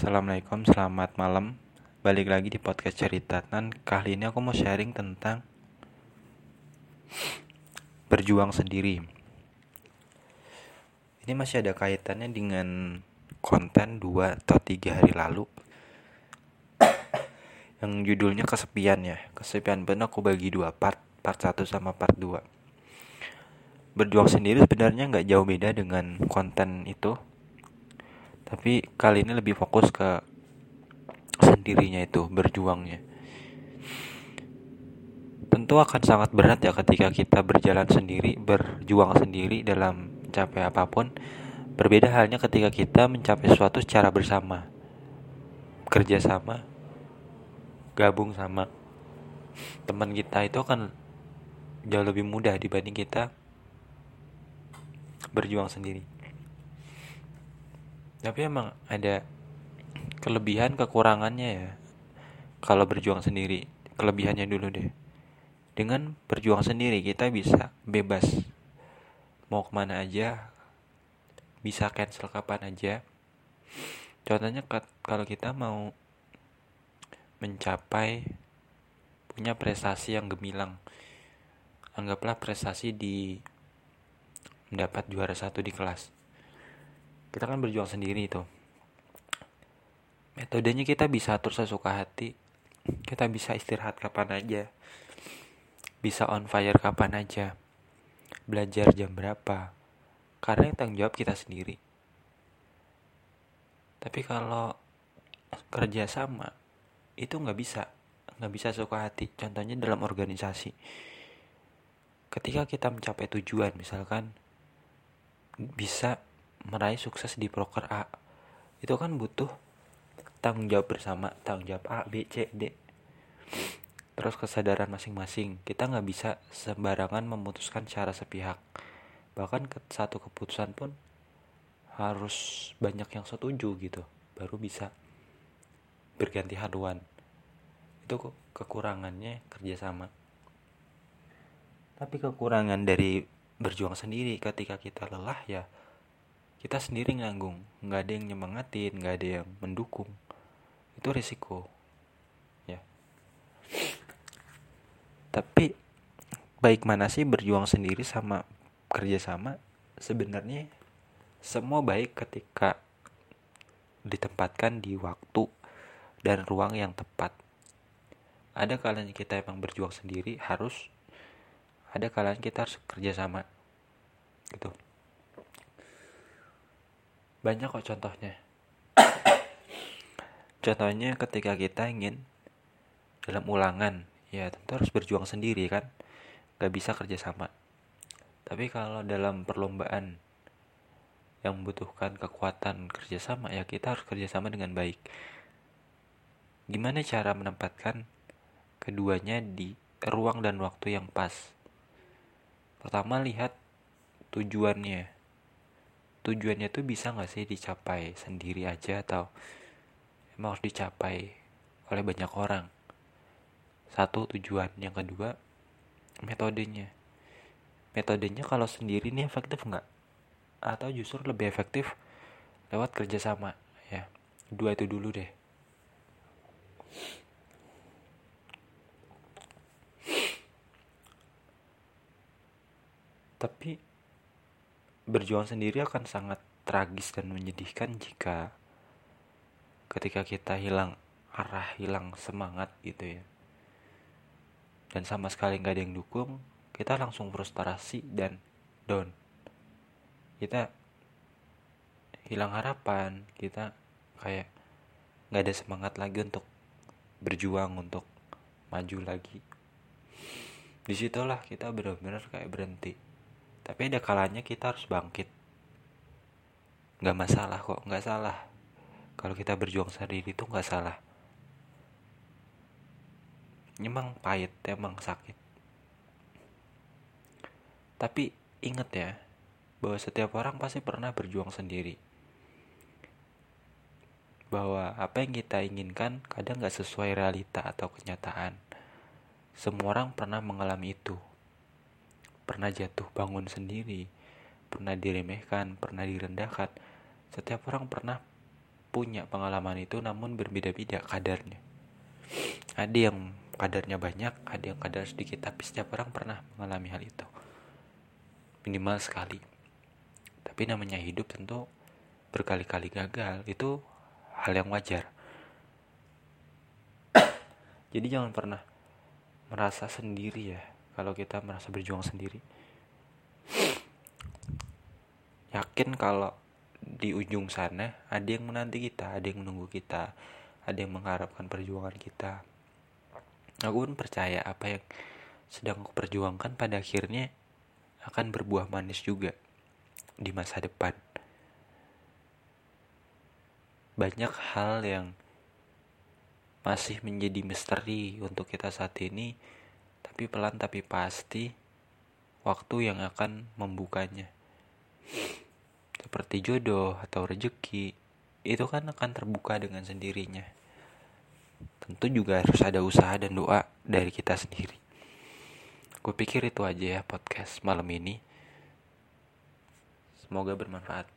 Assalamualaikum, selamat malam. Balik lagi di podcast cerita. Dan kali ini aku mau sharing tentang Berjuang sendiri. Ini masih ada kaitannya dengan konten 2 atau 3 hari lalu. Yang judulnya kesepian ya. Kesepian benar aku bagi dua. Part Part 1 sama part 2 Berjuang sendiri sebenarnya nggak jauh beda dengan konten itu tapi kali ini lebih fokus ke sendirinya itu berjuangnya. Tentu akan sangat berat ya ketika kita berjalan sendiri berjuang sendiri dalam mencapai apa pun. Berbeda halnya ketika kita mencapai sesuatu secara bersama kerja sama gabung sama. Teman kita itu akan jauh lebih mudah dibanding kita berjuang sendiri tapi emang ada kelebihan kekurangannya ya. Kalau berjuang sendiri kelebihannya dulu deh. Dengan berjuang sendiri kita bisa bebas. Mau ke mana aja bisa cancel kapan aja. Contohnya kalau kita mau mencapai punya prestasi yang gemilang. Anggaplah prestasi di mendapat juara satu di kelas kita kan berjuang sendiri itu metodenya kita bisa atur sesuka hati. Kita bisa istirahat kapan aja. Bisa on fire kapan aja. Belajar jam berapa. Karena yang tanggung jawab kita sendiri. Tapi kalau kerja sama itu nggak bisa. Nggak bisa suka hati. Contohnya dalam organisasi. Ketika kita mencapai tujuan misalkan bisa meraih sukses di proker A. Itu kan butuh tanggung jawab bersama tanggung jawab A B C D. Terus kesadaran masing-masing. Kita nggak bisa sembarangan memutuskan secara sepihak. Bahkan satu keputusan pun harus banyak yang setuju gitu. Baru bisa berganti haluan. Itu kekurangannya kerjasama. Tapi kekurangan dari berjuang sendiri ketika kita lelah ya kita sendiri nganggung nggak ada yang nyemangatin nggak ada yang mendukung. Itu risiko. Ya. Tapi baik mana sih berjuang sendiri sama kerja sama sebenarnya semua baik ketika ditempatkan di waktu dan ruang yang tepat. Ada kalanya kita emang berjuang sendiri harus ada kalanya kita harus kerja sama gitu banyak kok contohnya. Contohnya ketika kita ingin dalam ulangan ya tentu harus berjuang sendiri kan. Gak bisa kerjasama tapi kalau dalam perlombaan yang membutuhkan kekuatan kerjasama ya kita harus kerjasama dengan baik. Gimana cara menempatkan keduanya di ruang dan waktu yang pas? Pertama lihat tujuannya tujuannya tuh bisa nggak sih dicapai sendiri aja atau emang harus dicapai oleh banyak orang? Satu tujuan. Yang kedua metodenya. Metodenya kalau sendiri nih efektif nggak? Atau justru lebih efektif lewat kerjasama ya? Dua itu dulu deh. Tapi berjuang sendiri akan sangat tragis dan menyedihkan jika ketika kita hilang arah, hilang semangat gitu ya. Dan sama sekali nggak ada yang dukung, kita langsung frustrasi dan down. Kita hilang harapan, kita kayak nggak ada semangat lagi untuk berjuang untuk maju lagi. Di situlah kita benar-benar kayak berhenti tapi ada kalanya kita harus bangkit. Nggak masalah kok nggak salah. Kalau kita berjuang sendiri itu nggak salah. Emang pahit emang sakit. Tapi inget ya bahwa setiap orang pasti pernah berjuang sendiri. Bahwa apa yang kita inginkan kadang nggak sesuai realita atau kenyataan. Semua orang pernah mengalami itu pernah jatuh bangun sendiri, pernah diremehkan, pernah direndahkan. Setiap orang pernah punya pengalaman itu namun berbeda-beda kadarnya. Ada yang kadarnya banyak ada yang kadar sedikit tapi setiap orang pernah mengalami hal itu. Minimal sekali. Tapi namanya hidup tentu berkali-kali gagal itu hal yang wajar. Jadi jangan pernah merasa sendiri ya kalau kita merasa berjuang sendiri. Yakin kalau di ujung sana ada yang menanti kita ada yang menunggu kita ada yang mengharapkan perjuangan kita. Aku pun percaya apa yang sedang aku perjuangkan pada akhirnya akan berbuah manis juga di masa depan. Banyak hal yang masih menjadi misteri untuk kita saat ini, tapi pelan tapi pasti waktu yang akan membukanya. Seperti jodoh atau rejeki, itu kan akan terbuka dengan sendirinya. Tentu juga harus ada usaha dan doa dari kita sendiri. Gue pikir itu aja ya podcast malam ini. Semoga bermanfaat.